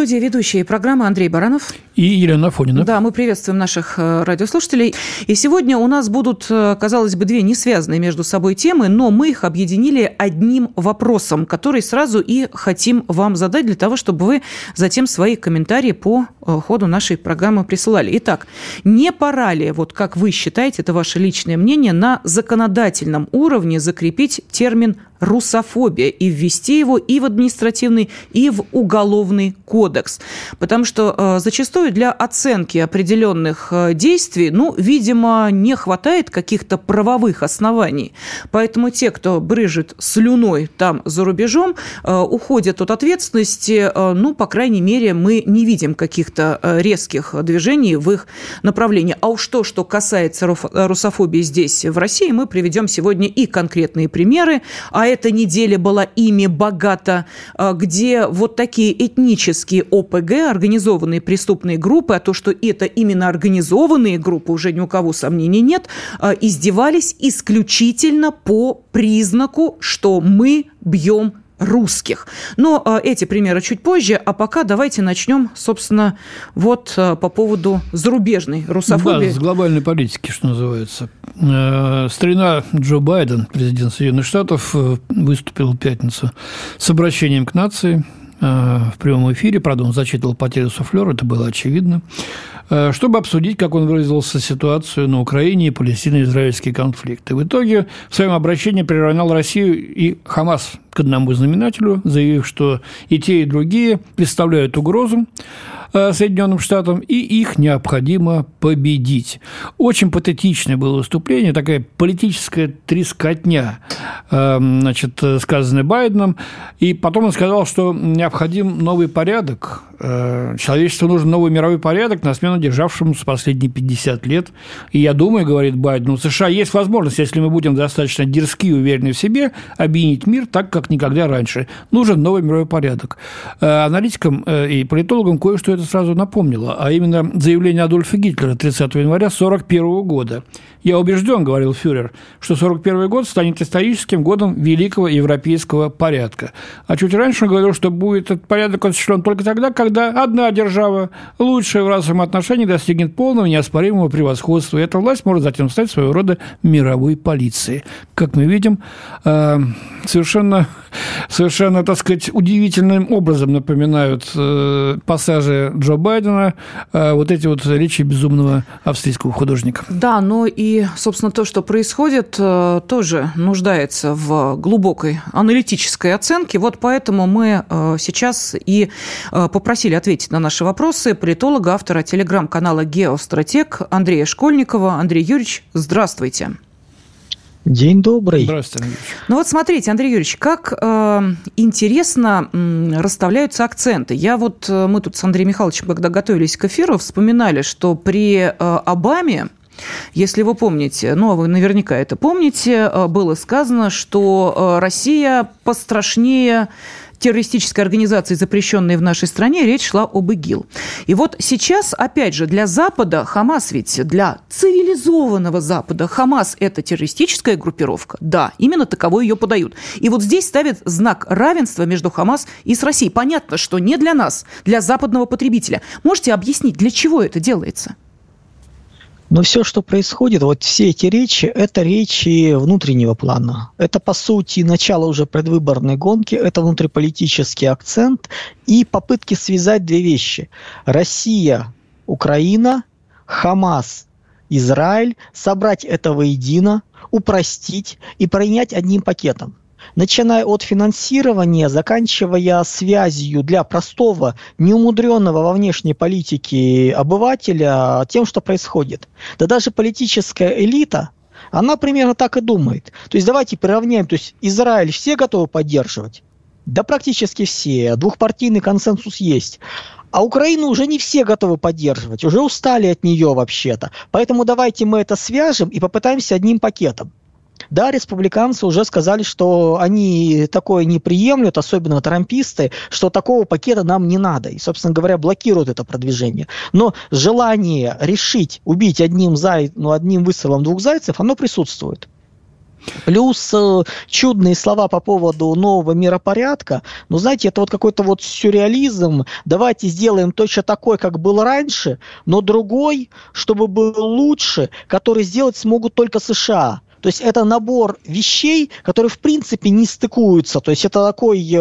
студии ведущие программы Андрей Баранов и Елена Фонина. Да, мы приветствуем наших э, радиослушателей. И сегодня у нас будут, э, казалось бы, две несвязанные между собой темы, но мы их объединили одним вопросом, который сразу и хотим вам задать для того, чтобы вы затем свои комментарии по э, ходу нашей программы присылали. Итак, не пора ли, вот как вы считаете, это ваше личное мнение, на законодательном уровне закрепить термин русофобия и ввести его и в административный, и в уголовный кодекс. Потому что э, зачастую для оценки определенных э, действий, ну, видимо, не хватает каких-то правовых оснований. Поэтому те, кто брыжет слюной там за рубежом, э, уходят от ответственности, ну, по крайней мере, мы не видим каких-то резких движений в их направлении. А уж то, что касается русофобии здесь, в России, мы приведем сегодня и конкретные примеры, а эта неделя была ими богата, где вот такие этнические ОПГ, организованные преступные группы, а то, что это именно организованные группы, уже ни у кого сомнений нет, а, издевались исключительно по признаку, что мы бьем русских. Но э, эти примеры чуть позже, а пока давайте начнем, собственно, вот э, по поводу зарубежной русофобии. Да, с глобальной политики, что называется. Э, старина Джо Байден, президент Соединенных Штатов, э, выступил в пятницу с обращением к нации в прямом эфире, правда, он зачитывал потерю суфлера, это было очевидно. Э, чтобы обсудить, как он выразился, ситуацию на Украине и палестино-израильский конфликт. И в итоге в своем обращении приравнял Россию и Хамас к одному знаменателю, заявив, что и те, и другие представляют угрозу Э, Соединенным Штатам, и их необходимо победить. Очень патетичное было выступление, такая политическая трескотня, э, значит, сказанная Байденом. И потом он сказал, что необходим новый порядок, э, человечеству нужен новый мировой порядок на смену державшемуся последние 50 лет. И я думаю, говорит Байден, у США есть возможность, если мы будем достаточно дерзки и уверены в себе, объединить мир так, как никогда раньше. Нужен новый мировой порядок. Аналитикам и политологам кое-что это сразу напомнило, а именно заявление Адольфа Гитлера 30 января 1941 года. «Я убежден, — говорил фюрер, — что 1941 год станет историческим годом великого европейского порядка. А чуть раньше он говорил, что будет этот порядок осуществлен только тогда, когда одна держава, лучшая в расовом отношении, достигнет полного неоспоримого превосходства. И эта власть может затем стать своего рода мировой полицией. Как мы видим, э, совершенно, совершенно, так сказать, удивительным образом напоминают э, пассажи Джо Байдена э, вот эти вот речи безумного австрийского художника. Да, но и, собственно, то, что происходит, э, тоже нуждается в глубокой аналитической оценке. Вот поэтому мы э, сейчас и попросили ответить на наши вопросы политолога, автора телеграм-канала «Геостратег» Андрея Школьникова. Андрей Юрьевич, здравствуйте. День добрый. Здравствуйте, Андрей Ну вот смотрите, Андрей Юрьевич, как э, интересно э, расставляются акценты. Я вот, э, мы тут с Андреем Михайловичем, когда готовились к эфиру, вспоминали, что при э, Обаме если вы помните, ну, а вы наверняка это помните, э, было сказано, что э, Россия пострашнее террористической организации, запрещенной в нашей стране, речь шла об ИГИЛ. И вот сейчас, опять же, для Запада Хамас ведь, для цивилизованного Запада Хамас – это террористическая группировка. Да, именно таковой ее подают. И вот здесь ставит знак равенства между Хамас и с Россией. Понятно, что не для нас, для западного потребителя. Можете объяснить, для чего это делается? Но все, что происходит, вот все эти речи, это речи внутреннего плана. Это, по сути, начало уже предвыборной гонки, это внутриполитический акцент и попытки связать две вещи. Россия, Украина, Хамас, Израиль, собрать это воедино, упростить и принять одним пакетом начиная от финансирования, заканчивая связью для простого, неумудренного во внешней политике обывателя тем, что происходит. Да даже политическая элита, она примерно так и думает. То есть давайте приравняем, то есть Израиль все готовы поддерживать? Да практически все. Двухпартийный консенсус есть. А Украину уже не все готовы поддерживать, уже устали от нее вообще-то. Поэтому давайте мы это свяжем и попытаемся одним пакетом. Да, республиканцы уже сказали, что они такое не приемлют, особенно трамписты, что такого пакета нам не надо. И, собственно говоря, блокируют это продвижение. Но желание решить убить одним, зай... ну, одним выстрелом двух зайцев, оно присутствует. Плюс э, чудные слова по поводу нового миропорядка. Ну, знаете, это вот какой-то вот сюрреализм. Давайте сделаем точно такой, как был раньше, но другой, чтобы был лучше, который сделать смогут только США. То есть это набор вещей, которые в принципе не стыкуются. То есть это такой э,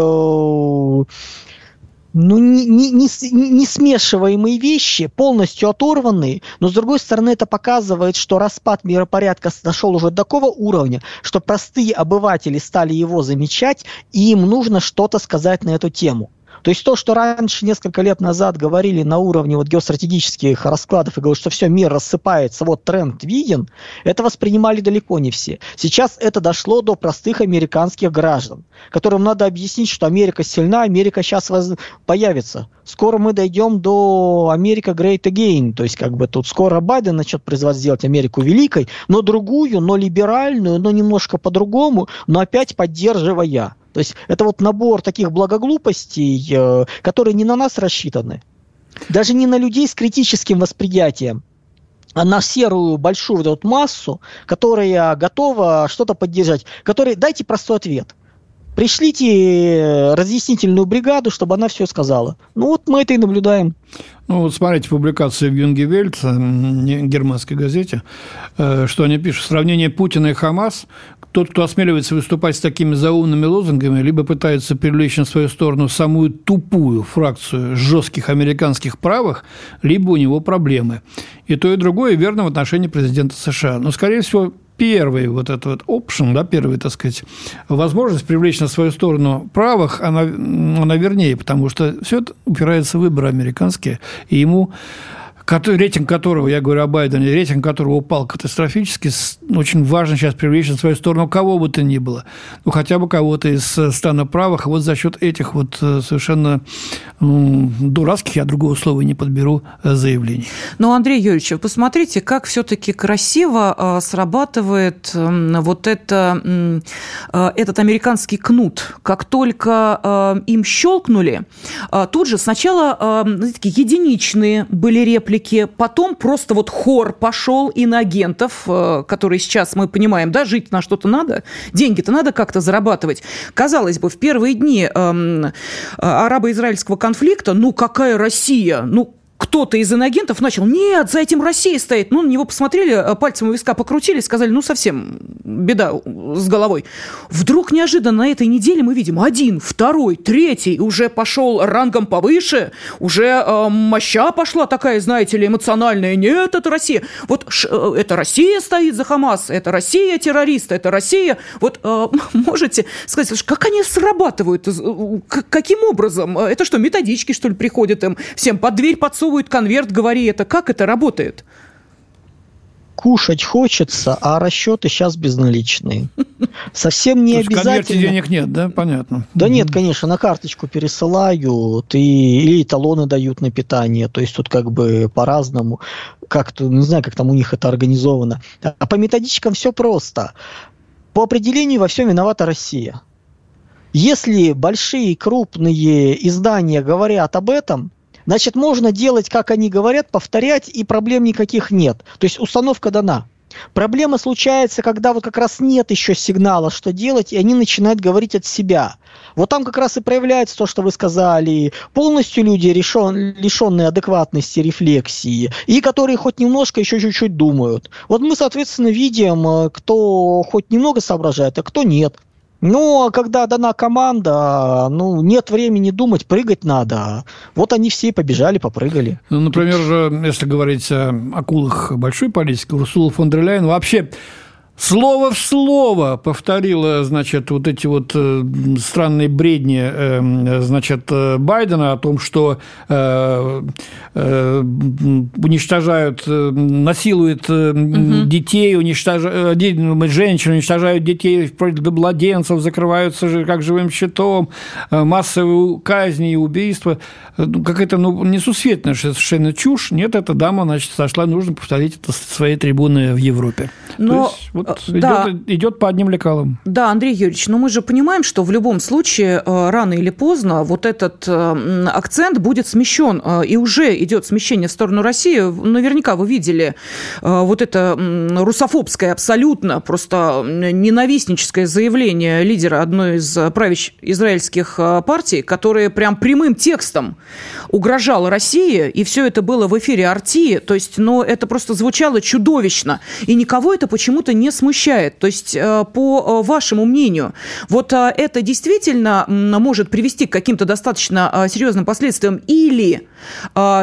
ну, не, не, не, не смешиваемые вещи, полностью оторванные, но с другой стороны это показывает, что распад миропорядка дошел уже до такого уровня, что простые обыватели стали его замечать, и им нужно что-то сказать на эту тему. То есть то, что раньше, несколько лет назад говорили на уровне вот геостратегических раскладов и говорили, что все, мир рассыпается, вот тренд виден, это воспринимали далеко не все. Сейчас это дошло до простых американских граждан, которым надо объяснить, что Америка сильна, Америка сейчас воз... появится. Скоро мы дойдем до Америка Great Again, то есть как бы тут скоро Байден начнет призывать сделать Америку великой, но другую, но либеральную, но немножко по-другому, но опять поддерживая. То есть это вот набор таких благоглупостей, э, которые не на нас рассчитаны. Даже не на людей с критическим восприятием, а на серую большую вот эту массу, которая готова что-то поддержать. Который, дайте простой ответ. Пришлите э, разъяснительную бригаду, чтобы она все сказала. Ну вот мы это и наблюдаем. Ну вот смотрите публикацию в Юнге Вельт, германской газете, э, что они пишут. Сравнение Путина и Хамас тот, кто осмеливается выступать с такими заумными лозунгами, либо пытается привлечь на свою сторону самую тупую фракцию жестких американских правых, либо у него проблемы. И то, и другое верно в отношении президента США. Но, скорее всего, первый вот этот вот option, да, первый, так сказать, возможность привлечь на свою сторону правых, она, она вернее, потому что все это упирается в выборы американские, и ему рейтинг которого, я говорю о Байдене, рейтинг которого упал катастрофически, очень важно сейчас привлечь на свою сторону кого бы то ни было. Ну, хотя бы кого-то из э, стана правых. вот за счет этих вот э, совершенно дурацких, я другого слова не подберу, э, заявлений. Но, Андрей Юрьевич, посмотрите, как все-таки красиво срабатывает вот это, этот американский кнут. Как только им щелкнули, тут же сначала единичные были реплики, республики, потом просто вот хор пошел инагентов, э, которые сейчас мы понимаем, да, жить на что-то надо, деньги-то надо как-то зарабатывать. Казалось бы, в первые дни эм, арабо-израильского конфликта, ну какая Россия, ну кто-то из инагентов начал, нет, за этим Россия стоит. Ну, на него посмотрели, э, пальцем у виска покрутили, сказали, ну, совсем беда с головой. Вдруг неожиданно на этой неделе мы видим один, второй, третий, уже пошел рангом повыше, уже э, моща пошла такая, знаете ли, эмоциональная. Нет, это Россия. Вот ш, э, это Россия стоит за Хамас, это Россия террористы, это Россия. Вот э, можете сказать, как они срабатывают, э, каким образом? Это что, методички, что ли, приходят им всем под дверь, под засовывают конверт, говори это. Как это работает? кушать хочется, а расчеты сейчас безналичные. Совсем не обязательно. В конверте денег нет, да? Понятно. Да нет, конечно, на карточку пересылают, и, или талоны дают на питание. То есть тут как бы по-разному. Как-то, не знаю, как там у них это организовано. А по методичкам все просто. По определению во всем виновата Россия. Если большие крупные издания говорят об этом, Значит, можно делать, как они говорят, повторять, и проблем никаких нет. То есть установка дана. Проблема случается, когда вот как раз нет еще сигнала, что делать, и они начинают говорить от себя. Вот там как раз и проявляется то, что вы сказали, полностью люди решен, лишенные адекватности, рефлексии, и которые хоть немножко еще чуть-чуть думают. Вот мы, соответственно, видим, э, кто хоть немного соображает, а кто нет. Ну, а когда дана команда, ну, нет времени думать, прыгать надо. Вот они все побежали, попрыгали. Ну, например, если говорить о акулах большой политики, Урсула фон дер Ляйен вообще слово в слово повторила, значит, вот эти вот э, странные бредни, э, значит, э, Байдена о том, что уничтожают, насилуют угу. детей, уничтожают женщин, уничтожают детей вплоть до младенцев, закрываются как живым щитом, массовые казни и убийства. Ну, какая-то ну, несусветная совершенно чушь. Нет, эта дама, значит, сошла, нужно повторить это с своей трибуны в Европе. Но есть, вот да. идет, идет по одним лекалам. Да, Андрей Юрьевич, но мы же понимаем, что в любом случае рано или поздно вот этот акцент будет смещен, и уже идет смещение в сторону России. Наверняка вы видели вот это русофобское абсолютно просто ненавистническое заявление лидера одной из правящих израильских партий, которое прям прямым текстом угрожало России, и все это было в эфире Арти, то есть, но это просто звучало чудовищно, и никого это почему-то не смущает. То есть, э, по э, вашему мнению, вот э, это действительно может привести к каким-то достаточно серьезным последствиям, или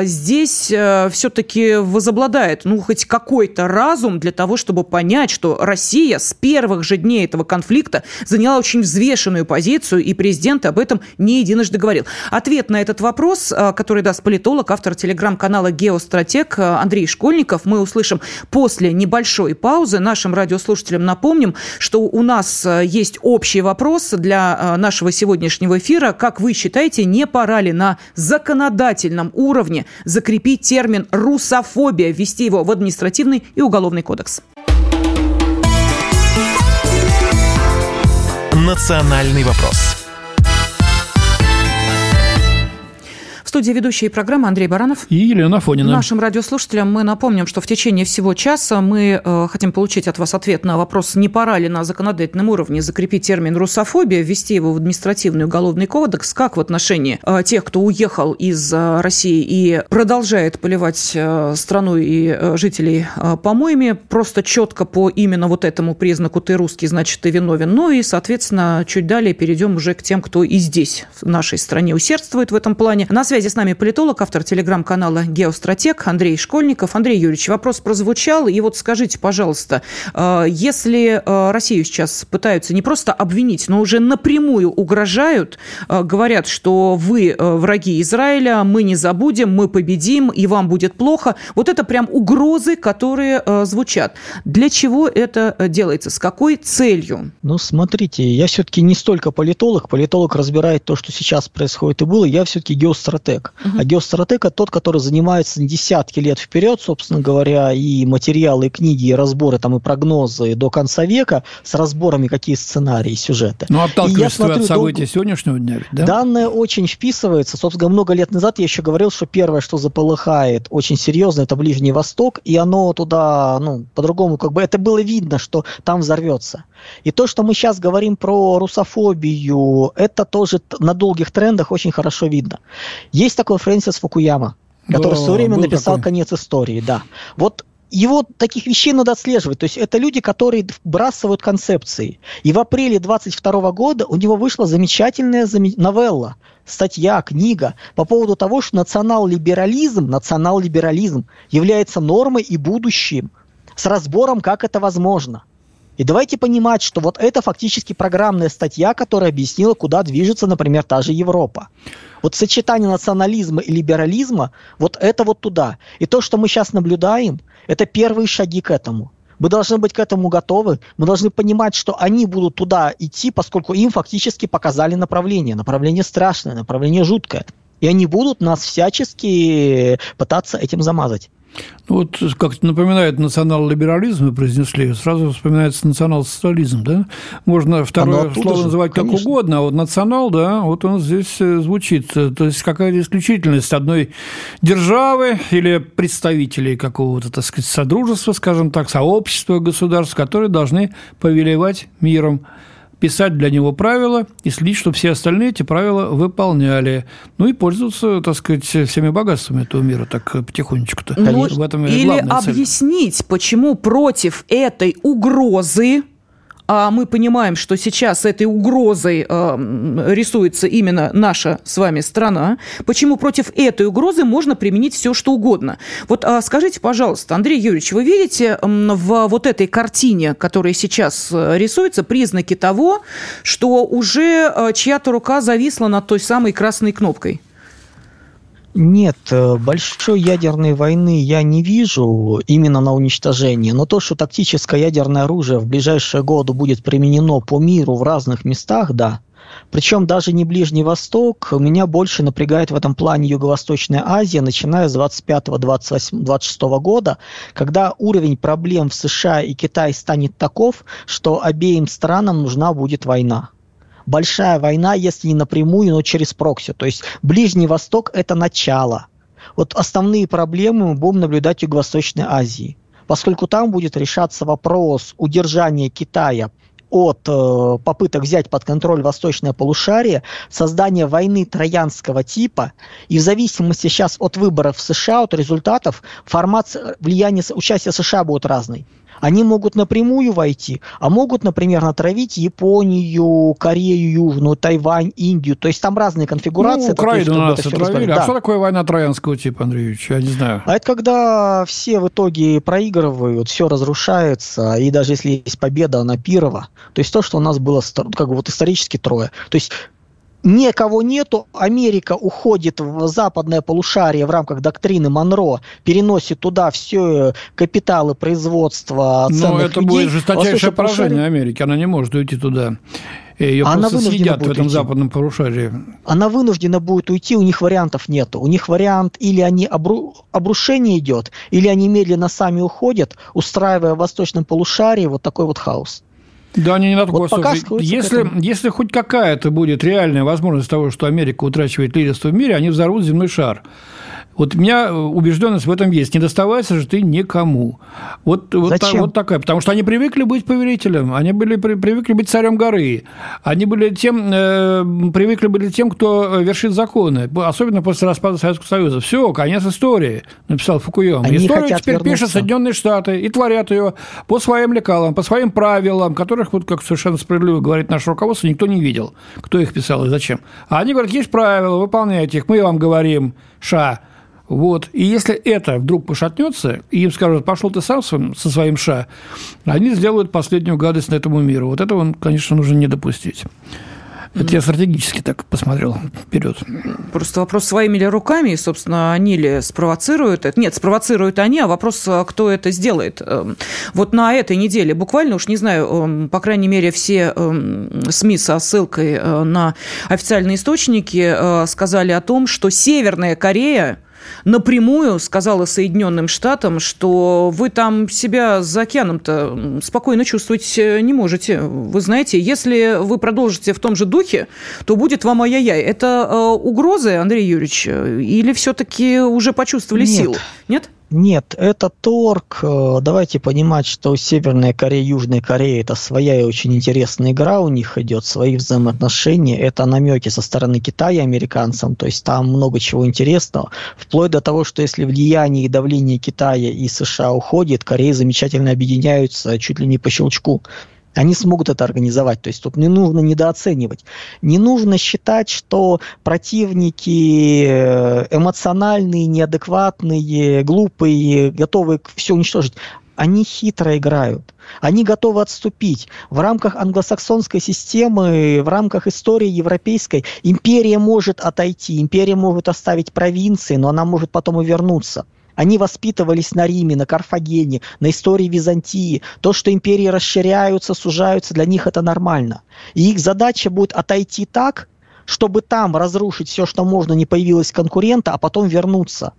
здесь все-таки возобладает, ну, хоть какой-то разум для того, чтобы понять, что Россия с первых же дней этого конфликта заняла очень взвешенную позицию, и президент об этом не единожды говорил. Ответ на этот вопрос, который даст политолог, автор телеграм-канала «Геостратег» Андрей Школьников, мы услышим после небольшой паузы. Нашим радиослушателям напомним, что у нас э, есть общий вопрос для э, нашего сегодняшнего эфира. Как вы считаете, не пора ли на законодательном уровне закрепить термин «русофобия», ввести его в административный и уголовный кодекс? Национальный вопрос. Студии ведущие программы Андрей Баранов и Елена Фонина. Нашим радиослушателям мы напомним, что в течение всего часа мы э, хотим получить от вас ответ на вопрос, не пора ли на законодательном уровне закрепить термин «русофобия», ввести его в административный уголовный кодекс, как в отношении э, тех, кто уехал из э, России и продолжает поливать э, страну и э, жителей э, помоями, просто четко по именно вот этому признаку «ты русский, значит, ты виновен». Ну и, соответственно, чуть далее перейдем уже к тем, кто и здесь, в нашей стране, усердствует в этом плане. На связи связи с нами политолог, автор телеграм-канала «Геостратег» Андрей Школьников. Андрей Юрьевич, вопрос прозвучал. И вот скажите, пожалуйста, э, если э, Россию сейчас пытаются не просто обвинить, но уже напрямую угрожают, э, говорят, что вы враги Израиля, мы не забудем, мы победим, и вам будет плохо. Вот это прям угрозы, которые звучат. Для чего это делается? С какой целью? Ну, смотрите, я все-таки не столько политолог. Политолог разбирает то, что сейчас происходит и было. Я все-таки геостратег геостратег. Угу. А геостратег – это тот, который занимается десятки лет вперед, собственно говоря, и материалы, и книги, и разборы, там, и прогнозы до конца века с разборами, какие сценарии, сюжеты. Ну, отталкиваясь от событий долго... сегодняшнего дня, да? Данное очень вписывается. Собственно, много лет назад я еще говорил, что первое, что заполыхает очень серьезно, это Ближний Восток, и оно туда, ну, по-другому, как бы, это было видно, что там взорвется. И то, что мы сейчас говорим про русофобию, это тоже на долгих трендах очень хорошо видно. Есть такой Фрэнсис Фукуяма, который да, в свое время написал такой. «Конец истории». Да. Вот его таких вещей надо отслеживать. То есть это люди, которые вбрасывают концепции. И в апреле 22 года у него вышла замечательная новелла, статья, книга по поводу того, что национал-либерализм, национал-либерализм является нормой и будущим, с разбором, как это возможно – и давайте понимать, что вот это фактически программная статья, которая объяснила, куда движется, например, та же Европа. Вот сочетание национализма и либерализма, вот это вот туда. И то, что мы сейчас наблюдаем, это первые шаги к этому. Мы должны быть к этому готовы. Мы должны понимать, что они будут туда идти, поскольку им фактически показали направление. Направление страшное, направление жуткое. И они будут нас всячески пытаться этим замазать. Ну, вот как напоминает национал-либерализм, вы произнесли, сразу вспоминается национал-социализм, да? Можно второе слово же, называть конечно. как угодно, а вот национал, да, вот он здесь э, звучит. То есть какая-то исключительность одной державы или представителей какого-то, так сказать, содружества, скажем так, сообщества государств, которые должны повелевать миром писать для него правила и следить, чтобы все остальные эти правила выполняли. Ну и пользоваться, так сказать, всеми богатствами этого мира так потихонечку-то. Ну, в этом или объяснить, цель. почему против этой угрозы а мы понимаем, что сейчас этой угрозой э, рисуется именно наша с вами страна, почему против этой угрозы можно применить все, что угодно. Вот э, скажите, пожалуйста, Андрей Юрьевич, вы видите в вот этой картине, которая сейчас э, рисуется, признаки того, что уже э, чья-то рука зависла над той самой красной кнопкой? Нет, э, большой ядерной войны я не вижу именно на уничтожение, но то, что тактическое ядерное оружие в ближайшие годы будет применено по миру в разных местах, да. Причем даже не Ближний Восток, меня больше напрягает в этом плане Юго-Восточная Азия, начиная с 25-26 года, когда уровень проблем в США и Китае станет таков, что обеим странам нужна будет война большая война, если не напрямую, но через прокси. То есть Ближний Восток – это начало. Вот основные проблемы мы будем наблюдать в Юго-Восточной Азии. Поскольку там будет решаться вопрос удержания Китая от э, попыток взять под контроль восточное полушарие, создание войны троянского типа, и в зависимости сейчас от выборов в США, от результатов, формат влияния участия США будет разный. Они могут напрямую войти, а могут, например, натравить Японию, Корею Южную, Тайвань, Индию. То есть там разные конфигурации. Ну, Украину это, нас отравили. А да. что такое война троянского типа, Андреевич? Я не знаю. А это когда все в итоге проигрывают, все разрушается, и даже если есть победа, она пирова. То есть то, что у нас было как бы вот исторически трое. То есть никого нету, Америка уходит в западное полушарие в рамках доктрины Монро, переносит туда все капиталы производства ценных Но это людей. будет жесточайшее поражение Америки, она не может уйти туда. Ее она просто съедят в этом уйти. западном полушарии. Она вынуждена будет уйти, у них вариантов нет. У них вариант или они обру... обрушение идет, или они медленно сами уходят, устраивая в восточном полушарии вот такой вот хаос. Да, они не на вот пока если, если хоть какая-то будет реальная возможность того, что Америка утрачивает лидерство в мире, они взорвут земной шар. Вот у меня убежденность в этом есть. Не доставайся же ты никому. Вот, вот, та, вот такая. Потому что они привыкли быть повелителем, они были, привыкли быть царем горы. Они были тем, э, привыкли были тем, кто вершит законы. Особенно после распада Советского Союза. Все, конец истории, написал Фукуем. Они Историю теперь вернуться. пишут Соединенные Штаты и творят ее по своим лекалам, по своим правилам, которых, вот как совершенно справедливо говорит наше руководство, никто не видел, кто их писал и зачем. А они говорят, есть правила, выполняйте их, мы вам говорим, ша. Вот. И если это вдруг пошатнется, и им скажут, пошел ты сам со своим ша, они сделают последнюю гадость на этому миру. Вот этого, конечно, нужно не допустить. Это я стратегически так посмотрел вперед. Просто вопрос, своими ли руками, собственно, они ли спровоцируют это. Нет, спровоцируют они, а вопрос, а кто это сделает. Эм, вот на этой неделе, буквально уж не знаю, эм, по крайней мере, все эм, СМИ со ссылкой э, на официальные источники э, сказали о том, что Северная Корея напрямую сказала Соединенным Штатам, что вы там себя за океаном-то спокойно чувствовать э, не можете. Вы знаете, если вы продолжите в том же духе, то будет вам ай-яй-яй. Это э, угрозы, Андрей Юрьевич, э, или все-таки уже почувствовали Нет. силу? Нет? Нет, это торг. Э, давайте понимать, что Северная Корея и Южная Корея это своя и очень интересная игра у них идет, свои взаимоотношения. Это намеки со стороны Китая американцам, то есть там много чего интересного. Вплоть до того, что если влияние и давление Китая и США уходит, Корея замечательно объединяются чуть ли не по щелчку. Они смогут это организовать. То есть тут не нужно недооценивать. Не нужно считать, что противники э, эмоциональные, неадекватные, глупые, готовы все уничтожить. Они хитро играют. Они готовы отступить. В рамках англосаксонской системы, в рамках истории европейской, империя может отойти, империя может оставить провинции, но она может потом и вернуться. Они воспитывались на Риме, на Карфагене, на истории Византии. То, что империи расширяются, сужаются, для них это нормально. И их задача будет отойти так, чтобы там разрушить все, что можно, не появилось конкурента, а потом вернуться.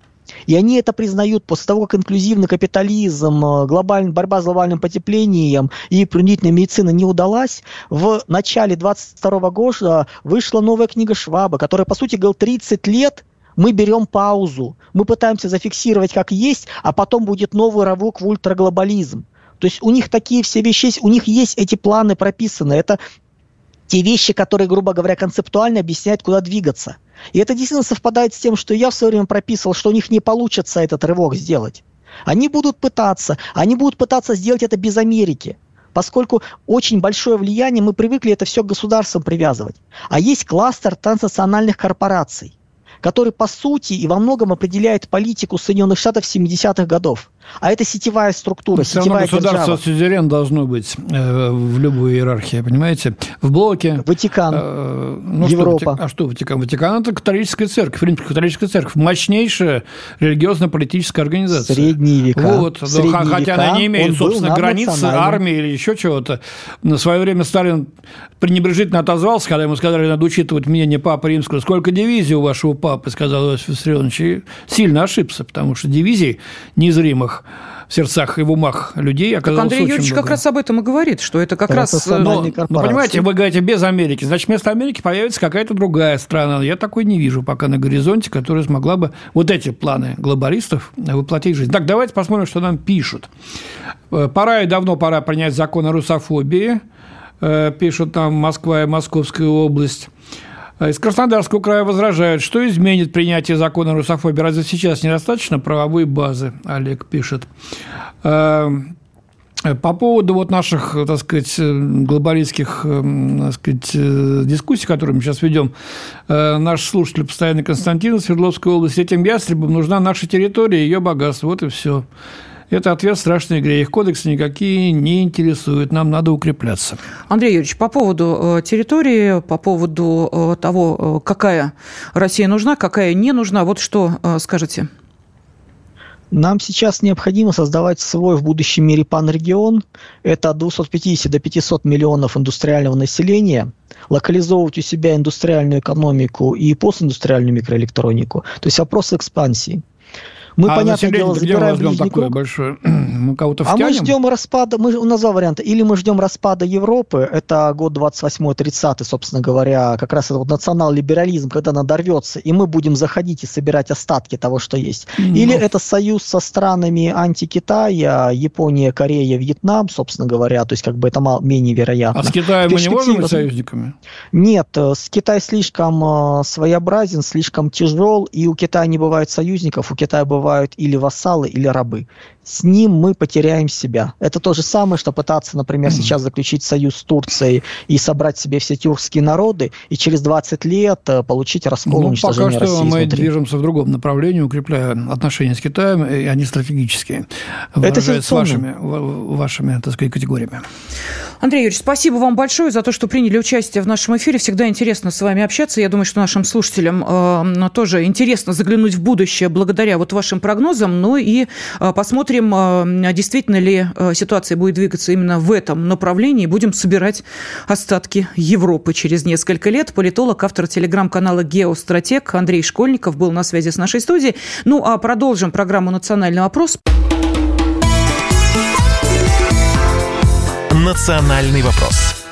И они это признают после того, как инклюзивный капитализм, э, глобальная борьба с глобальным потеплением и принудительная медицина не удалась. В начале 22 года вышла новая книга Шваба, которая, по сути, говорил 30 лет мы берем паузу, мы пытаемся зафиксировать как есть, а потом будет новый рывок в ультраглобализм. То есть у них такие все вещи есть, у них есть эти планы прописаны. Это те вещи, которые, грубо говоря, концептуально объясняют, куда двигаться. И это действительно совпадает с тем, что я в свое время прописывал, что у них не получится этот рывок сделать. Они будут пытаться, они будут пытаться сделать это без Америки поскольку очень большое влияние, мы привыкли это все к государствам привязывать. А есть кластер транснациональных корпораций который по сути и во многом определяет политику Соединенных Штатов 70-х годов. А это сетевая структура, Все сетевая равно государство сюзерен должно быть э, в любой иерархии, понимаете? В блоке. Ватикан, э, ну, Европа. Что, а что Ватикан? Ватикан – это католическая церковь, римская католическая церковь, мощнейшая религиозно-политическая организация. Средние века. Вот, В да, средние хотя века она не имеет, собственно, границ, наднациональным. армии или еще чего-то. На свое время Сталин пренебрежительно отозвался, когда ему сказали, надо учитывать мнение Папы Римского. Сколько дивизий у вашего папы, сказал Иосиф Виссарионович. И сильно ошибся, потому что дивизий незримых в сердцах и в умах людей Так оказалось Андрей очень Юрьевич как много. раз об этом и говорит, что это как Это раз... э, национальный Ну, понимаете, вы говорите без Америки, значит, вместо Америки появится какая-то другая страна. Я такой не вижу пока на горизонте, которая смогла бы вот эти планы глобалистов воплотить в жизнь. Так, давайте посмотрим, что нам пишут. Э, Пора и давно пора принять закон о русофобии, э, пишут нам Москва и Московская область. Э, Из Краснодарского края возражают, что изменит принятие закона о русофобии. Разве сейчас недостаточно правовой базы, Олег пишет. Э, По поводу вот наших, так сказать, э, глобалистских э, так сказать, дискуссий, которые мы сейчас ведем, наш слушатель постоянно Константин Свердловской области, этим ястребам нужна наша территория, ее богатство, вот и все. Это ответ страшной игре. Их кодексы никакие не интересуют. Нам надо укрепляться. Андрей Юрьевич, по поводу э, территории, по поводу э, того, э, какая Россия нужна, какая не нужна, вот что скажете? Нам сейчас необходимо создавать свой в будущем мире панрегион. Это от 250 до 500 миллионов индустриального населения. Локализовывать у себя индустриальную экономику и постиндустриальную микроэлектронику. То есть вопрос экспансии. Мы, а понятное дело, население-то где мы забираем ближний такое большое? Мы кого-то А мы втянем? ждем распада, мы, у нас два варианта. Или мы ждем распада Европы, это год 28-30, собственно говоря, как раз это вот национал-либерализм, когда надорвется, и мы будем заходить и собирать остатки того, что есть. Или Ну. это союз со странами анти-Китая, Япония, Корея, Вьетнам, собственно говоря, то есть как бы это мал- менее вероятно. А с Китаем мы не можем быть союзниками? Нет, э, с Китай слишком э, своеобразен, слишком тяжел, и у Китая не бывает союзников, у Китая бывают или вассалы, или рабы. С ним мы потеряем себя. Это то же самое, что пытаться, например, сейчас заключить союз с Турцией и собрать себе все тюркские народы, и через 20 лет э, получить раскол Ну, уничтожение пока что России мы изнутри. движемся в другом направлении, укрепляя отношения с Китаем, и они стратегические, выражаясь с вашими, ва- вашими, так сказать, категориями. Андрей Юрьевич, спасибо вам большое за то, что приняли участие в нашем эфире. Всегда интересно с вами общаться. Я думаю, что нашим слушателям э, тоже интересно заглянуть в будущее благодаря вот вашим прогнозам. Ну и э, посмотрим, э, действительно ли э, ситуация будет двигаться именно в этом направлении. Будем собирать остатки Европы через несколько лет. Политолог, автор телеграм-канала «Геостратег» Андрей Школьников был на связи с нашей студией. Ну а продолжим программу «Национальный вопрос». «Национальный вопрос».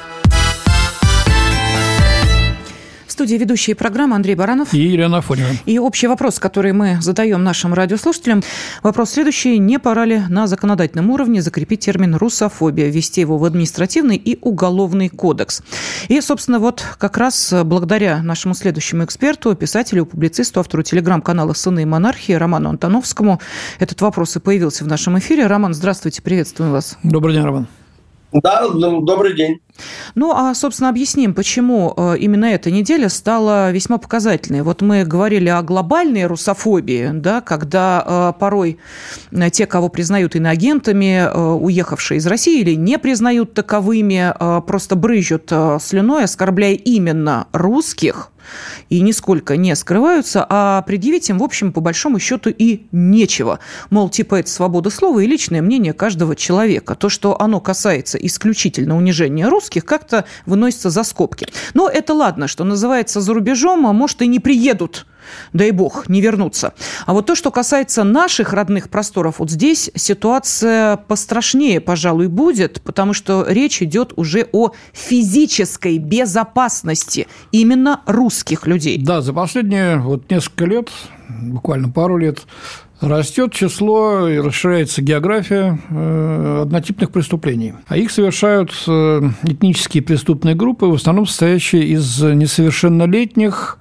В студии ведущие программы Андрей Баранов. И Елена Афонина. И общий вопрос, который мы задаем нашим радиослушателям. Вопрос следующий. Не пора ли на законодательном уровне закрепить термин «русофобия», ввести его в административный и уголовный кодекс? И, собственно, вот как раз благодаря нашему следующему эксперту, писателю, публицисту, автору телеграм-канала «Сыны и монархии» Роману Антоновскому этот вопрос и появился в нашем эфире. Роман, здравствуйте, приветствуем вас. Добрый день, Роман. Да, ну, добрый день. Ну, а, собственно, объясним, почему э, именно эта неделя стала весьма показательной. Вот мы говорили о глобальной русофобии, да, когда э, порой э, те, кого признают иноагентами, уехавшие из России или не признают таковыми, просто брызжут слюной, оскорбляя именно русских, и нисколько не скрываются, а предъявить им, в общем, по большому счету и нечего. Мол, типа это свобода слова и личное мнение каждого человека. То, что оно касается исключительно унижения русских, как-то выносится за скобки. Но это ладно, что называется за рубежом, а может и не приедут дай бог, не вернуться. А вот то, что касается наших родных просторов, вот здесь ситуация пострашнее, пожалуй, будет, потому что речь идет уже о физической безопасности именно русских людей. Да, за последние вот несколько лет, буквально пару лет, растет число и расширяется география э, однотипных преступлений. А их совершают э, этнические преступные группы, в основном состоящие из несовершеннолетних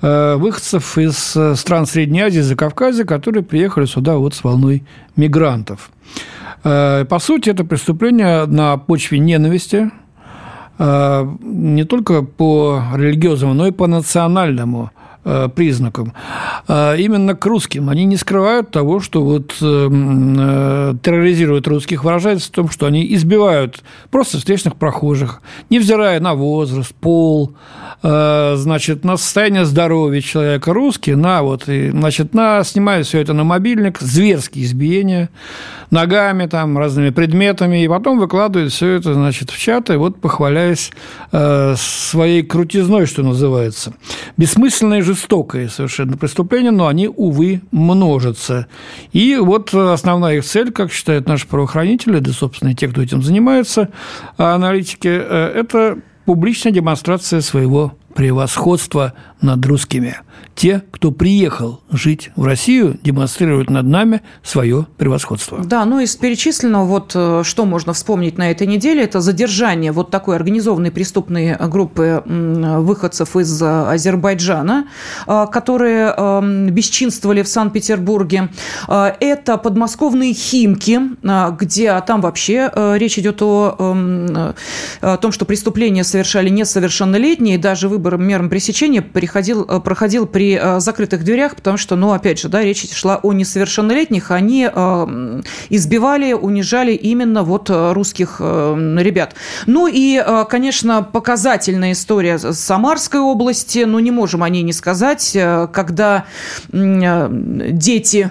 э, выходцев из стран Средней Азии, Закавказья, которые приехали сюда вот с волной мигрантов. По сути, это преступление на почве ненависти, не только по религиозному, но и по национальному признакам, а именно к русским. Они не скрывают того, что вот э, терроризируют русских, выражается в том, что они избивают просто встречных прохожих, невзирая на возраст, пол, значит, на состояние здоровья человека. Русские, на вот, и, значит, на, снимают все это на мобильник, зверские избиения, ногами, там, разными предметами, и потом выкладывают все это, значит, в чаты, вот похваляясь э, своей крутизной, что называется. Бессмысленное и жестокое совершенно преступление, но они, увы, множатся. И вот основная их цель, как считают наши правоохранители, да, собственно, и те, кто этим занимается, аналитики, э, это публичная демонстрация своего превосходства над русскими. Те, кто приехал жить в Россию, демонстрируют над нами свое превосходство. Да, ну из перечисленного, вот э, что можно вспомнить на этой неделе, это задержание вот такой организованной преступной группы выходцев из э, Азербайджана, э, которые эм, бесчинствовали в Санкт-Петербурге. Это подмосковные Химки, где там вообще речь идет о, эм, о том, что преступления совершали несовершеннолетние, даже выбором мерам пресечения приходил, проходил при при э, закрытых дверях, потому что, ну, опять же, да, речь шла о несовершеннолетних, они э, избивали, унижали именно вот э, русских ребят. Ну и, конечно, показательная история Самарской области, ну, не можем о ней не сказать, когда дети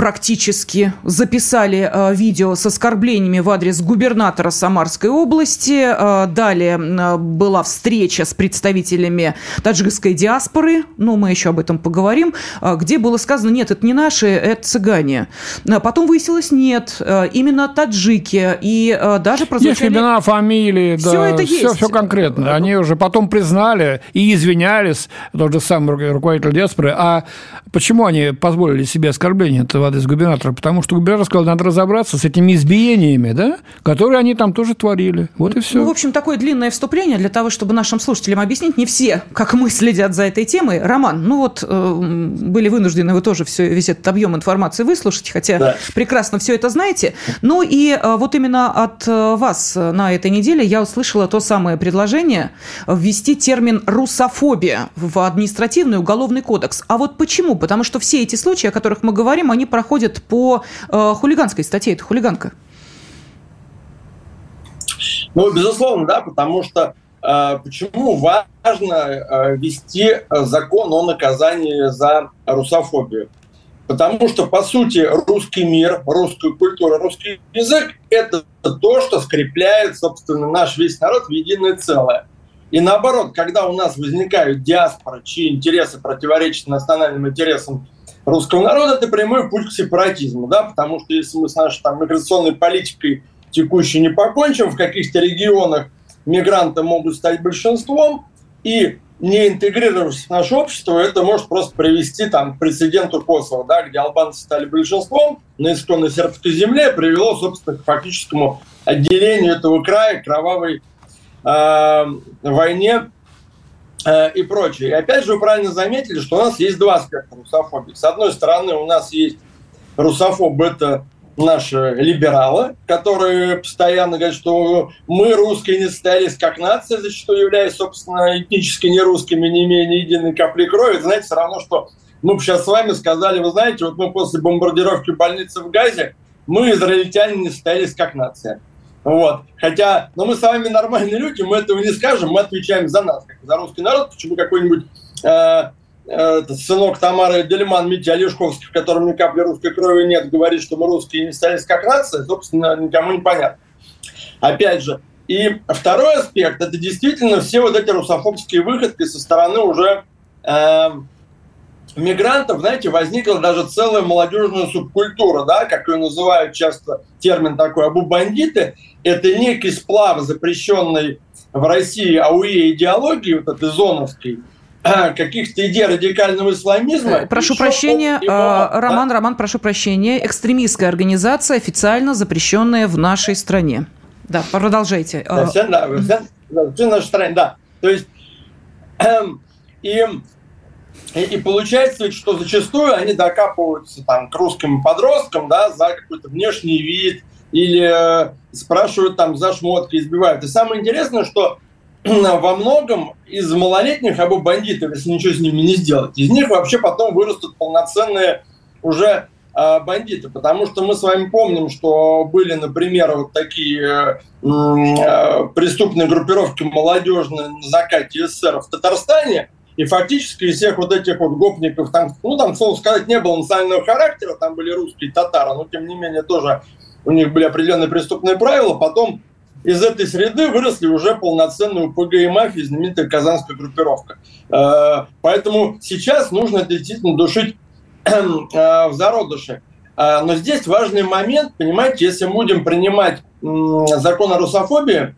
практически записали э, видео с оскорблениями в адрес губернатора Самарской области. Э, далее э, была встреча с представителями таджикской диаспоры, но мы еще об этом поговорим, где было сказано, нет, это не наши, это цыгане. Потом выяснилось, нет, именно таджики. И даже прозвучали... Есть имена, фамилии, да, все это есть. Все, все конкретно. Они уже потом признали и извинялись, тот же самый руководитель диаспоры. А почему они позволили себе оскорбление этого адрес губернатора, потому что губернатор сказал, надо разобраться с этими избиениями, да, которые они там тоже творили. Вот и все. Ну, в общем, такое длинное вступление для того, чтобы нашим слушателям объяснить, не все, как мы, следят за этой темой. Роман, ну вот э, были вынуждены вы тоже все, весь этот объем информации выслушать, хотя да. прекрасно все это знаете. Ну и э, вот именно от э, вас на этой неделе я услышала то самое предложение ввести термин «русофобия» в административный уголовный кодекс. А вот почему? Потому что все эти случаи, о которых мы говорим, они проходят по э, хулиганской статье. Это хулиганка. Ну, безусловно, да, потому что э, почему важно э, вести закон о наказании за русофобию? Потому что, по сути, русский мир, русская культура, русский язык – это то, что скрепляет, собственно, наш весь народ в единое целое. И наоборот, когда у нас возникают диаспоры, чьи интересы противоречат национальным интересам русского народа, это прямой путь к сепаратизму, да, потому что если мы с нашей там, миграционной политикой текущей не покончим, в каких-то регионах мигранты могут стать большинством, и не интегрировавшись в наше общество, это может просто привести там, к прецеденту Косово, да, где албанцы стали большинством на исконной сербской земле, привело, собственно, к фактическому отделению этого края, кровавой э, войне и прочее. И опять же, вы правильно заметили, что у нас есть два аспекта русофобии. С одной стороны, у нас есть русофоб – это наши либералы, которые постоянно говорят, что мы, русские, не состоялись как нация, зачастую являясь, собственно, этнически нерусскими, не имея ни единой капли крови. Знаете, все равно, что мы бы сейчас с вами сказали, вы знаете, вот мы после бомбардировки больницы в Газе, мы, израильтяне, не состоялись как нация. Вот. Хотя, но мы с вами нормальные люди, мы этого не скажем, мы отвечаем за нас, как за русский народ. Почему какой-нибудь э, э, сынок Тамары Дельман, Митя Олешковский, в котором ни капли русской крови нет, говорит, что мы русские не стали как нация, собственно, никому не понятно. Опять же, и второй аспект, это действительно все вот эти русофобские выходки со стороны уже э, мигрантов, знаете, возникла даже целая молодежная субкультура, да, как ее называют часто термин такой, абу-бандиты. Это некий сплав запрещенной в России АУЕ идеологии, вот этой зоновской, каких-то идей радикального исламизма. Э, прошу прощения, его, а, Роман, да? Роман, прошу прощения. Экстремистская организация, официально запрещенная в нашей стране. Да, продолжайте. Да, все, да, все, да, все в нашей стране, да. То есть, и и, и получается, что зачастую они докапываются там, к русским подросткам да, за какой-то внешний вид или э, спрашивают там за шмотки, избивают. И самое интересное, что во многом из малолетних або бандитов, если ничего с ними не сделать, из них вообще потом вырастут полноценные уже а, бандиты, потому что мы с вами помним, что были, например, вот такие э, э, преступные группировки молодежные на закате СССР в Татарстане, и фактически из всех вот этих вот гопников, там, ну, там, слово сказать, не было национального характера, там были русские татары, но, тем не менее, тоже у них были определенные преступные правила. Потом из этой среды выросли уже полноценные УПГ и мафии, знаменитая казанская группировка. Э, поэтому сейчас нужно действительно душить э, в зародыше. Э, но здесь важный момент, понимаете, если будем принимать закон о русофобии,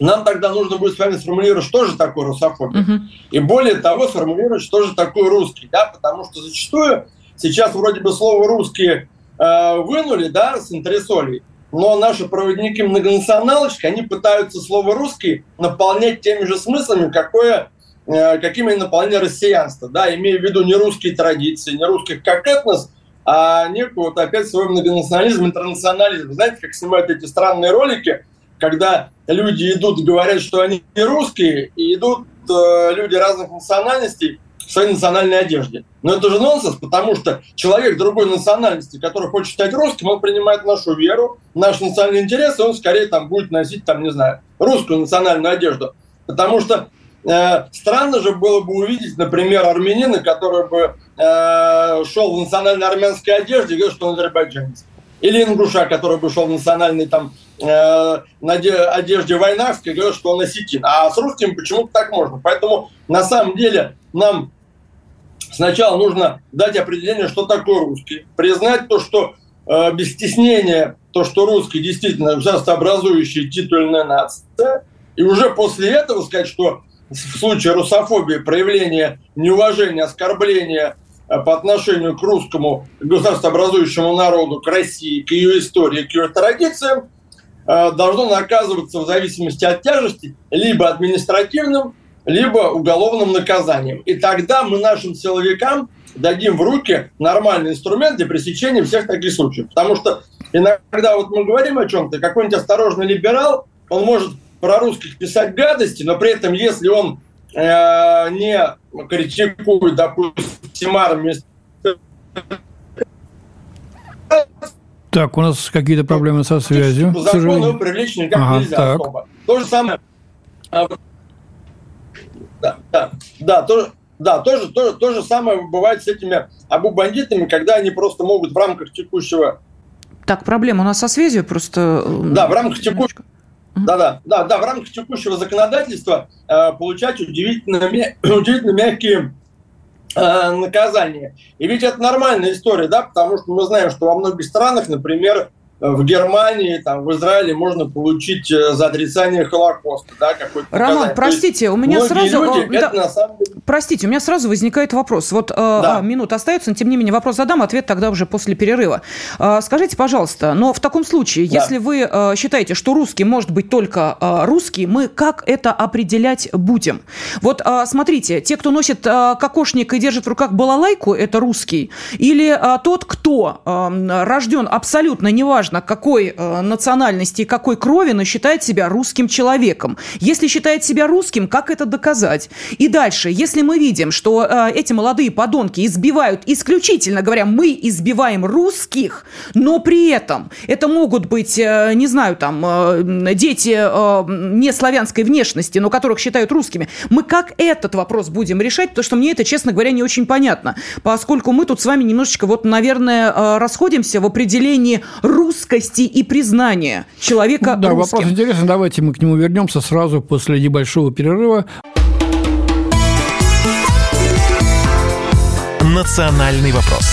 нам тогда нужно будет с вами сформулировать, что же такое русофобия. Uh-huh. И более того, сформулировать, что же такое русский. Да? Потому что зачастую сейчас вроде бы слово «русские» э, вынули да, с антресолей, но наши проводники многонационалочки, они пытаются слово «русский» наполнять теми же смыслами, какое, э, какими наполняли россиянство, да, имея в виду не русские традиции, не русских как этнос, а некую вот опять свой многонационализм, интернационализм. Знаете, как снимают эти странные ролики, когда люди идут и говорят, что они не русские, и идут э, люди разных национальностей в своей национальной одежде. Но это же нонсенс, потому что человек другой национальности, который хочет стать русским, он принимает нашу веру, наш национальный интерес, и он скорее там будет носить, там, не знаю, русскую национальную одежду. Потому что э, странно же было бы увидеть, например, армянина, который бы э, шел в национальной армянской одежде и говорил, что он азербайджанец. Или ингуша, который бы шел в национальной там одежде войнавской, говорил, что он осетин. А с русским почему-то так можно. Поэтому на самом деле нам сначала нужно дать определение, что такое русский, признать то, что э, без стеснения, то, что русский действительно государствообразующая титульная нация, и уже после этого сказать, что в случае русофобии проявление неуважения, оскорбления э, по отношению к русскому государствообразующему народу, к России, к ее истории, к ее традициям, э, должно наказываться в зависимости от тяжести либо административным, либо уголовным наказанием. И тогда мы нашим силовикам дадим в руки нормальный инструмент для пресечения всех таких случаев. Потому что иногда вот мы говорим о чем-то, какой-нибудь осторожный либерал, он может про русских писать гадости, но при этом, если он э, не критикует, допустим, армию так, у нас какие-то проблемы со связью. Закону его привлечь никак ага, нельзя так. особо. То же самое а, да, да, да, то, да, тоже, то, то же самое бывает с этими абу-бандитами, когда они просто могут в рамках текущего... Так, проблема у нас со связью просто... Да, в рамках текущего... Да, да, да, да, в рамках текущего законодательства э, получать удивительно, удивительно мягкие э, наказания. И ведь это нормальная история, да, потому что мы знаем, что во многих странах, например, в Германии, там, в Израиле можно получить э, за отрицание Холокоста. Да, Роман, простите, у меня сразу... Люди, да, на самом деле... Простите, у меня сразу возникает вопрос. Вот э, да. а, минута остается, но тем не менее вопрос задам, ответ тогда уже после перерыва. А, скажите, пожалуйста, но в таком случае, да. если вы а, считаете, что русский может быть только а, русский, мы как это определять будем? Вот а, смотрите, те, кто носит а, кокошник и держит в руках балалайку, это русский? Или а, тот, кто а, рожден абсолютно неважно, неважно какой э, национальности и какой крови, но считает себя русским человеком. Если считает себя русским, как это доказать? И дальше, если мы видим, что э, эти молодые подонки избивают исключительно, говоря, мы избиваем русских, но при этом это могут быть, э, не знаю, там, дети не славянской внешности, но которых считают русскими, мы как этот вопрос будем решать? Потому что мне это, честно говоря, не очень понятно, поскольку мы тут с вами немножечко, вот, наверное, расходимся в определении русского русскости и признания человека Да, русским. вопрос интересный. Давайте мы к нему вернемся сразу после небольшого перерыва. Национальный вопрос.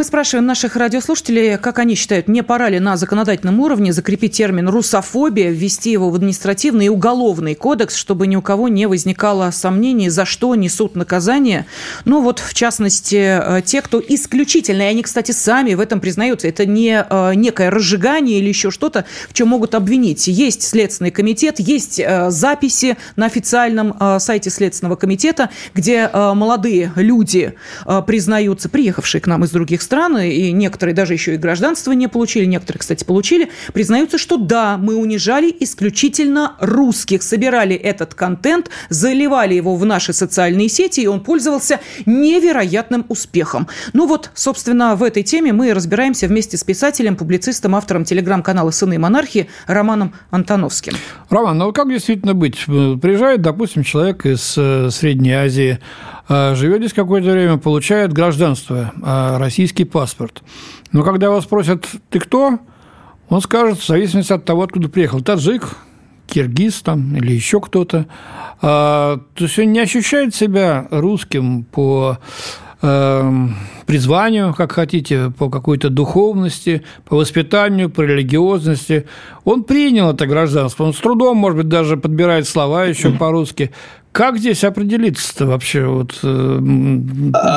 Мы спрашиваем наших радиослушателей, как они считают, не пора ли на законодательном уровне закрепить термин «русофобия», ввести его в административный и уголовный кодекс, чтобы ни у кого не возникало сомнений, за что несут наказание. Ну вот, в частности, э, те, кто исключительно, и они, кстати, сами в этом признаются, это не э, некое разжигание или еще что-то, в чем могут обвинить. Есть Следственный комитет, есть э, записи на официальном сайте Следственного комитета, где молодые люди признаются, приехавшие к нам из других стран, страны, и некоторые даже еще и гражданство не получили, некоторые, кстати, получили, признаются, что да, мы унижали исключительно русских, собирали этот контент, заливали его в наши социальные сети, и он пользовался невероятным успехом. Ну вот, собственно, в этой теме мы разбираемся вместе с писателем, публицистом, автором телеграм-канала «Сыны монархии» Романом Антоновским. Роман, ну как действительно быть? Приезжает, допустим, человек из э, Средней Азии, живет здесь какое-то время, получает гражданство, э, российский паспорт. Но когда вас спросят, ты кто? Он скажет, в зависимости от того, откуда приехал. Таджик, киргиз там или еще кто-то. То есть он не ощущает себя русским по призванию, как хотите, по какой-то духовности, по воспитанию, по религиозности. Он принял это гражданство, он с трудом, может быть, даже подбирает слова еще по-русски. Как здесь определиться-то вообще? Вот, э,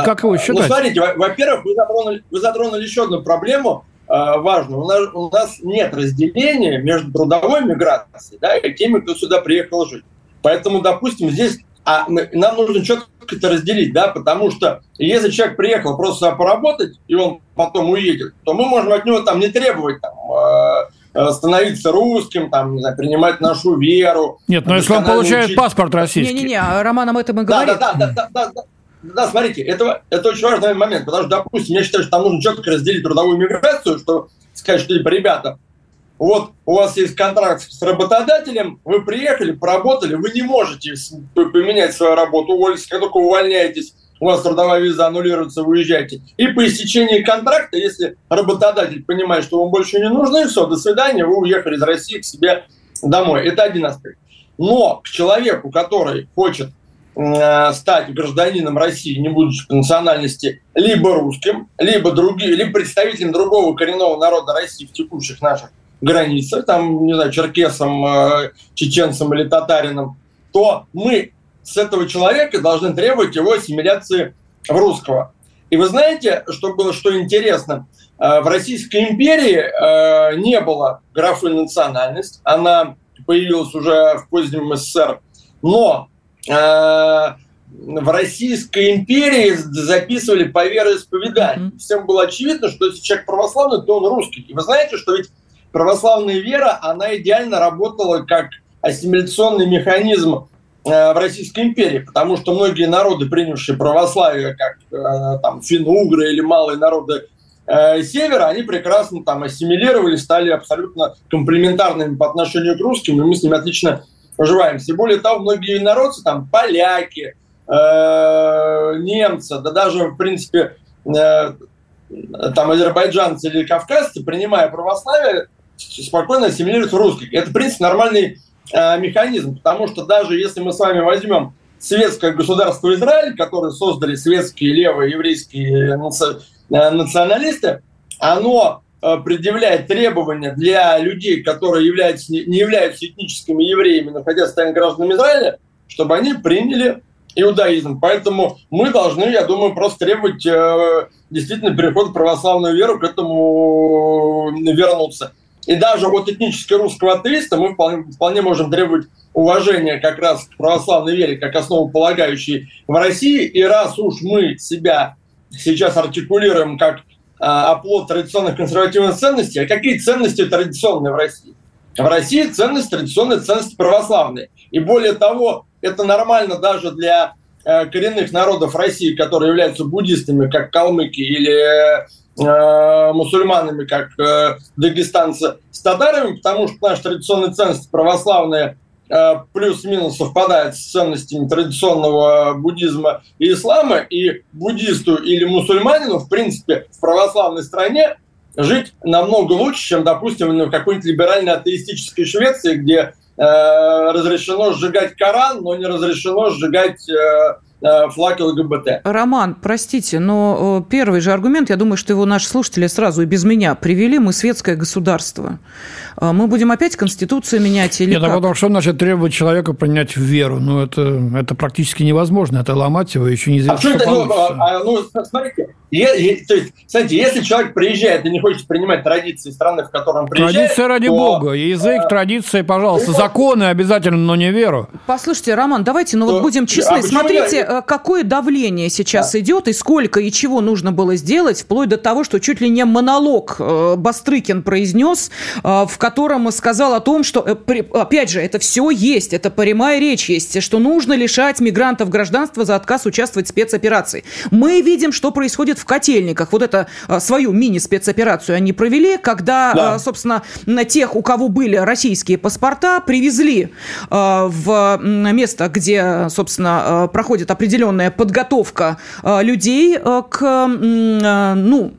как его считать? Ну, смотрите, во-первых, вы затронули, вы затронули еще одну проблему э, важную. У нас, у нас нет разделения между трудовой миграцией да, и теми, кто сюда приехал жить. Поэтому, допустим, здесь а мы, нам нужно четко это разделить, да, потому что если человек приехал просто поработать, и он потом уедет, то мы можем от него там не требовать там, э, становиться русским, там, не знаю, принимать нашу веру. Нет, но если он получает учить... паспорт российский. Не-не-не, Роман об этом и говорит. Да, да, да, да, да, да. Да, смотрите, это, это очень важный момент, потому что, допустим, я считаю, что там нужно четко разделить трудовую миграцию, что сказать, что, типа, ребята, вот у вас есть контракт с работодателем, вы приехали, поработали, вы не можете поменять свою работу, уволиться, как только увольняетесь, у вас трудовая виза аннулируется, вы уезжаете. И по истечении контракта, если работодатель понимает, что вам больше не нужно, и все, до свидания, вы уехали из России к себе домой. Это один аспект. Но к человеку, который хочет э, стать гражданином России, не будучи по национальности, либо русским, либо, другие, либо представителем другого коренного народа России в текущих наших границе, там, не знаю, черкесом, э, чеченцем или татарином, то мы с этого человека должны требовать его ассимиляции в русского. И вы знаете, что было, что интересно, э, в Российской империи э, не было графы национальность, она появилась уже в позднем СССР, но в Российской империи записывали по вероисповеданию. Mm-hmm. Всем было очевидно, что если человек православный, то он русский. И вы знаете, что ведь православная вера, она идеально работала как ассимиляционный механизм э, в Российской империи, потому что многие народы, принявшие православие, как э, там финугры или малые народы э, севера, они прекрасно там ассимилировали, стали абсолютно комплементарными по отношению к русским, и мы с ними отлично уживаемся. И более того, многие народцы, там поляки, немцы, да даже, в принципе, там азербайджанцы или кавказцы, принимая православие, спокойно ассимилируют русских. Это, в принципе, нормальный э, механизм, потому что даже если мы с вами возьмем светское государство Израиль, которое создали светские левые еврейские наци... Э, националисты, оно э, предъявляет требования для людей, которые являются, не являются этническими евреями, находясь в стране гражданами Израиля, чтобы они приняли иудаизм. Поэтому мы должны, я думаю, просто требовать э, действительно переход в православную веру, к этому вернуться. И даже от этнически русского атеиста мы вполне, вполне можем требовать уважения как раз к православной вере, как основополагающей в России. И раз уж мы себя сейчас артикулируем как а, оплот традиционных консервативных ценностей, а какие ценности традиционные в России? В России ценности традиционные ценности православные. И более того, это нормально даже для коренных народов России, которые являются буддистами, как калмыки или Э, мусульманами, как э, дагестанцы с татарами, потому что наши традиционные ценности православные э, плюс-минус совпадают с ценностями традиционного буддизма и ислама, и буддисту или мусульманину, в принципе, в православной стране жить намного лучше, чем, допустим, в какой-нибудь либеральной атеистической Швеции, где э, разрешено сжигать Коран, но не разрешено сжигать э, Э, флаг ЛГБТ. Роман, простите, но э, первый же аргумент, я думаю, что его наши слушатели сразу и без меня привели, мы светское государство. Э, мы будем опять Конституцию менять или Нет, как? а потому что значит требовать человека принять в веру? Ну, это, это практически невозможно, это ломать его еще не а что это, ну, а, ну, смотрите, то есть, смотрите, если человек приезжает и не хочет принимать традиции страны, в которой он приезжает... Традиция ради то, бога. Язык, э, традиции, пожалуйста. Ну, законы обязательно, но не веру. Послушайте, Роман, давайте, ну то, вот будем честны. А Смотрите, я... Э, какое давление сейчас да. идет и сколько и чего нужно было сделать, вплоть до того, что чуть ли не монолог э, Бастрыкин произнес, э, в котором сказал о том, что, э, при, опять же, это все есть, это прямая речь есть, что нужно лишать мигрантов гражданства за отказ участвовать в спецоперации. Мы видим, что происходит в котельниках. Вот это а, свою мини-спецоперацию они провели, когда, да. А, собственно, на тех, у кого были российские паспорта, привезли а, в место, где, собственно, проходит определенная подготовка людей к, ну,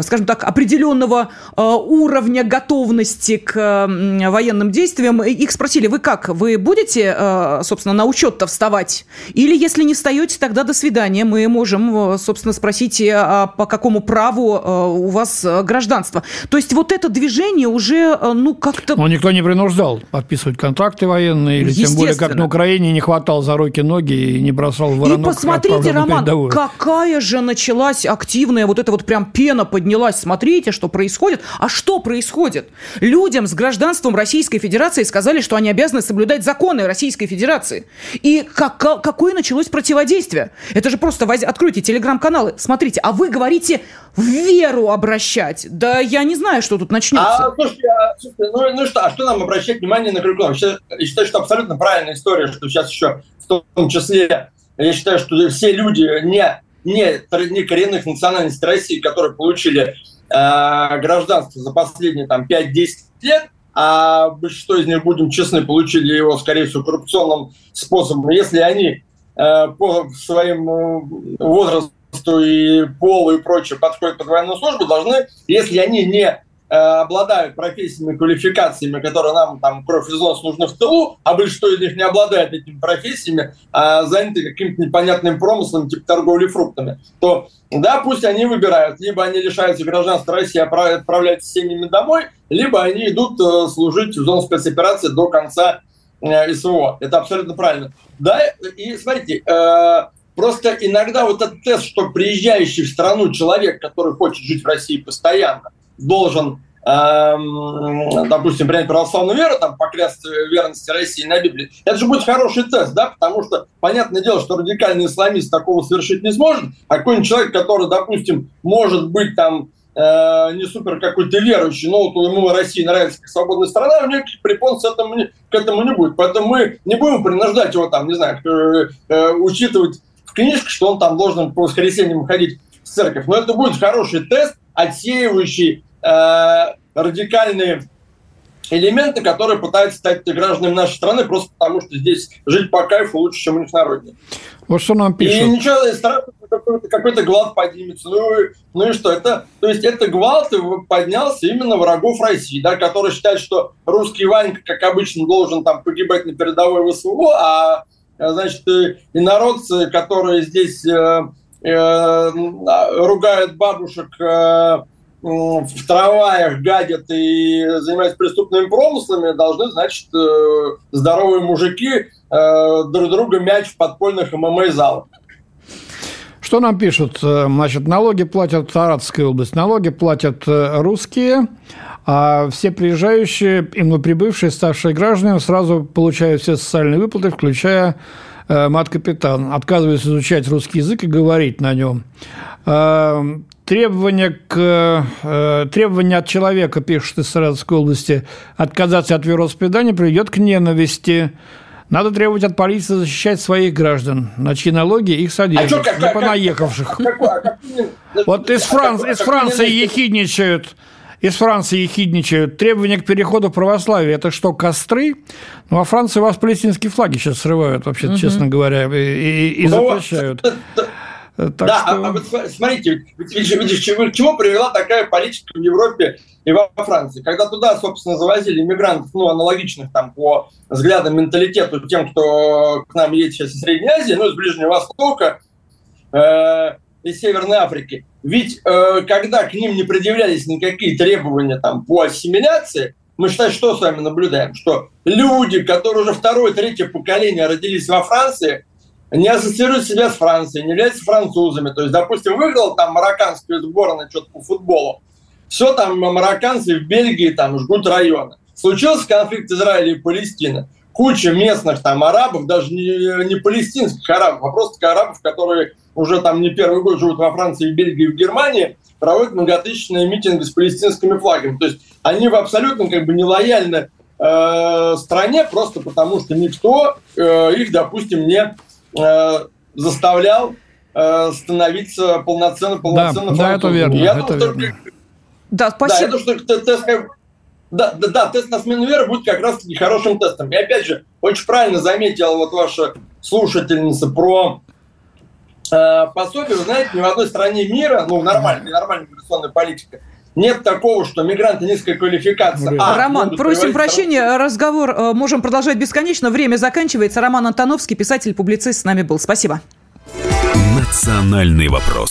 скажем так, определенного э, уровня готовности к военным действиям. Их спросили, вы как, вы будете, э, собственно, на учет-то вставать? Или если не встаете, тогда до свидания. Мы можем, собственно, спросить, а по какому праву у вас гражданство. То есть вот это движение уже, ну, как-то... Но никто не принуждал подписывать контракты военные, или тем более, как на Украине не хватал за руки-ноги и не бросал воронок. И посмотрите, Роман, какая же началась активная вот эта вот прям пена под поднялась, смотрите, что происходит. А что происходит? Людям с гражданством Российской Федерации сказали, что они обязаны соблюдать законы Российской Федерации. И как, какое началось противодействие? Это же просто воз... откройте телеграм-каналы, смотрите, а вы говорите в веру обращать. Да я не знаю, что тут начнется. А, слушайте, а, слушайте ну, ну что, а что нам обращать внимание на рекламу? Я считаю, что абсолютно правильная история, что сейчас еще в том числе, я считаю, что все люди не не, не коренных национальностей России, которые получили э, гражданство за последние там, 5-10 лет, а большинство из них, будем честны, получили его, скорее всего, коррупционным способом. Если они э, по своему возрасту и полу и прочее подходят под военную службу, должны, если они не Э, обладают профессиями, квалификациями, которые нам там кровь нужны в тылу, а большинство из них не обладает этими профессиями, а заняты каким-то непонятным промыслом, типа торговли фруктами, то да, пусть они выбирают. Либо они лишаются гражданства России, отправляются с семьями домой, либо они идут э, служить в зону спецоперации до конца э, СВО. Это абсолютно правильно. Да, и смотрите, просто иногда вот этот тест, что приезжающий в страну человек, который хочет жить в России постоянно, должен эм, допустим, принять православную веру, там, поклясться верности России на Библии, это же будет хороший тест, да, потому что, понятное дело, что радикальный исламист такого совершить не сможет, а какой-нибудь человек, который, допустим, может быть там э, не супер какой-то верующий, но вот ему Россия нравится как свободная страна, у него препонций к этому, не, к этому не будет. Поэтому мы не будем принуждать его там, не знаю, э, э, учитывать в книжке, что он там должен по воскресеньям ходить в церковь. Но это будет хороший тест, отсеивающий э, радикальные элементы, которые пытаются стать гражданами нашей страны просто потому, что здесь жить по кайфу лучше, чем у них на родине. Вот что нам пишут. И ничего, какой-то, какой-то гвалт поднимется. Ну, ну и что? Это, то есть это гвалт поднялся именно врагов России, да, которые считают, что русский Ванька, как обычно, должен там погибать на передовой ВСУ, а значит, и народцы, которые здесь э, ругают бабушек э, в трамваях гадят и занимаются преступными промыслами, должны, значит, э, здоровые мужики э, друг друга мяч в подпольных ММА-залах. Что нам пишут? Э, значит, налоги платят Саратовская область, налоги платят русские, а все приезжающие, именно прибывшие, ставшие гражданами, сразу получают все социальные выплаты, включая мат-капитан, отказываются изучать русский язык и говорить на нем требования, к, э, требования от человека, пишет из Саратовской области, отказаться от вероисповедания приведет к ненависти. Надо требовать от полиции защищать своих граждан, на чьи налоги их содержат, а что, не понаехавших. вот из, Франции, из Франции ехидничают из Франции ехидничают. Требования к переходу в православие – это что, костры? Ну, а Франции у вас палестинские флаги сейчас срывают, вообще, угу. честно говоря, и, и, и ну, запрещают. Так да, что... а, а вот смотрите, видишь, видишь, к чему привела такая политика в Европе и во Франции. Когда туда, собственно, завозили мигрантов, ну, аналогичных там по взглядам, менталитету тем, кто к нам едет сейчас из Средней Азии, ну, из Ближнего Востока, э, из Северной Африки. Ведь э, когда к ним не предъявлялись никакие требования там по ассимиляции, мы считаем, что с вами наблюдаем? Что люди, которые уже второе, третье поколение родились во Франции, не ассоциируют себя с Францией, не являются французами. То есть, допустим, выиграл там марокканская сборная что-то по футболу, все там марокканцы в Бельгии там жгут районы. Случился конфликт Израиля и Палестины. Куча местных там арабов, даже не, не палестинских арабов, а просто арабов, которые уже там не первый год живут во Франции, в Бельгии, в Германии, проводят многотысячные митинги с палестинскими флагами. То есть они в абсолютно как бы нелояльны э, стране, просто потому что никто э, их, допустим, не э, заставлял э, становиться полноценно, полноценно да, да, это верно. Я это думаю, верно. Что, да, спасибо. Да, это что тест, да, да, да, тест на смену веры будет как раз-таки хорошим тестом. И опять же, очень правильно заметила вот ваша слушательница про э, пособие. Вы знаете, ни в одной стране мира, ну, нормальной, нормальной миграционной политики, нет такого, что мигранты низкой квалификации. А, Роман, просим прощения, разговор э, можем продолжать бесконечно. Время заканчивается. Роман Антоновский, писатель-публицист, с нами был. Спасибо. Национальный вопрос.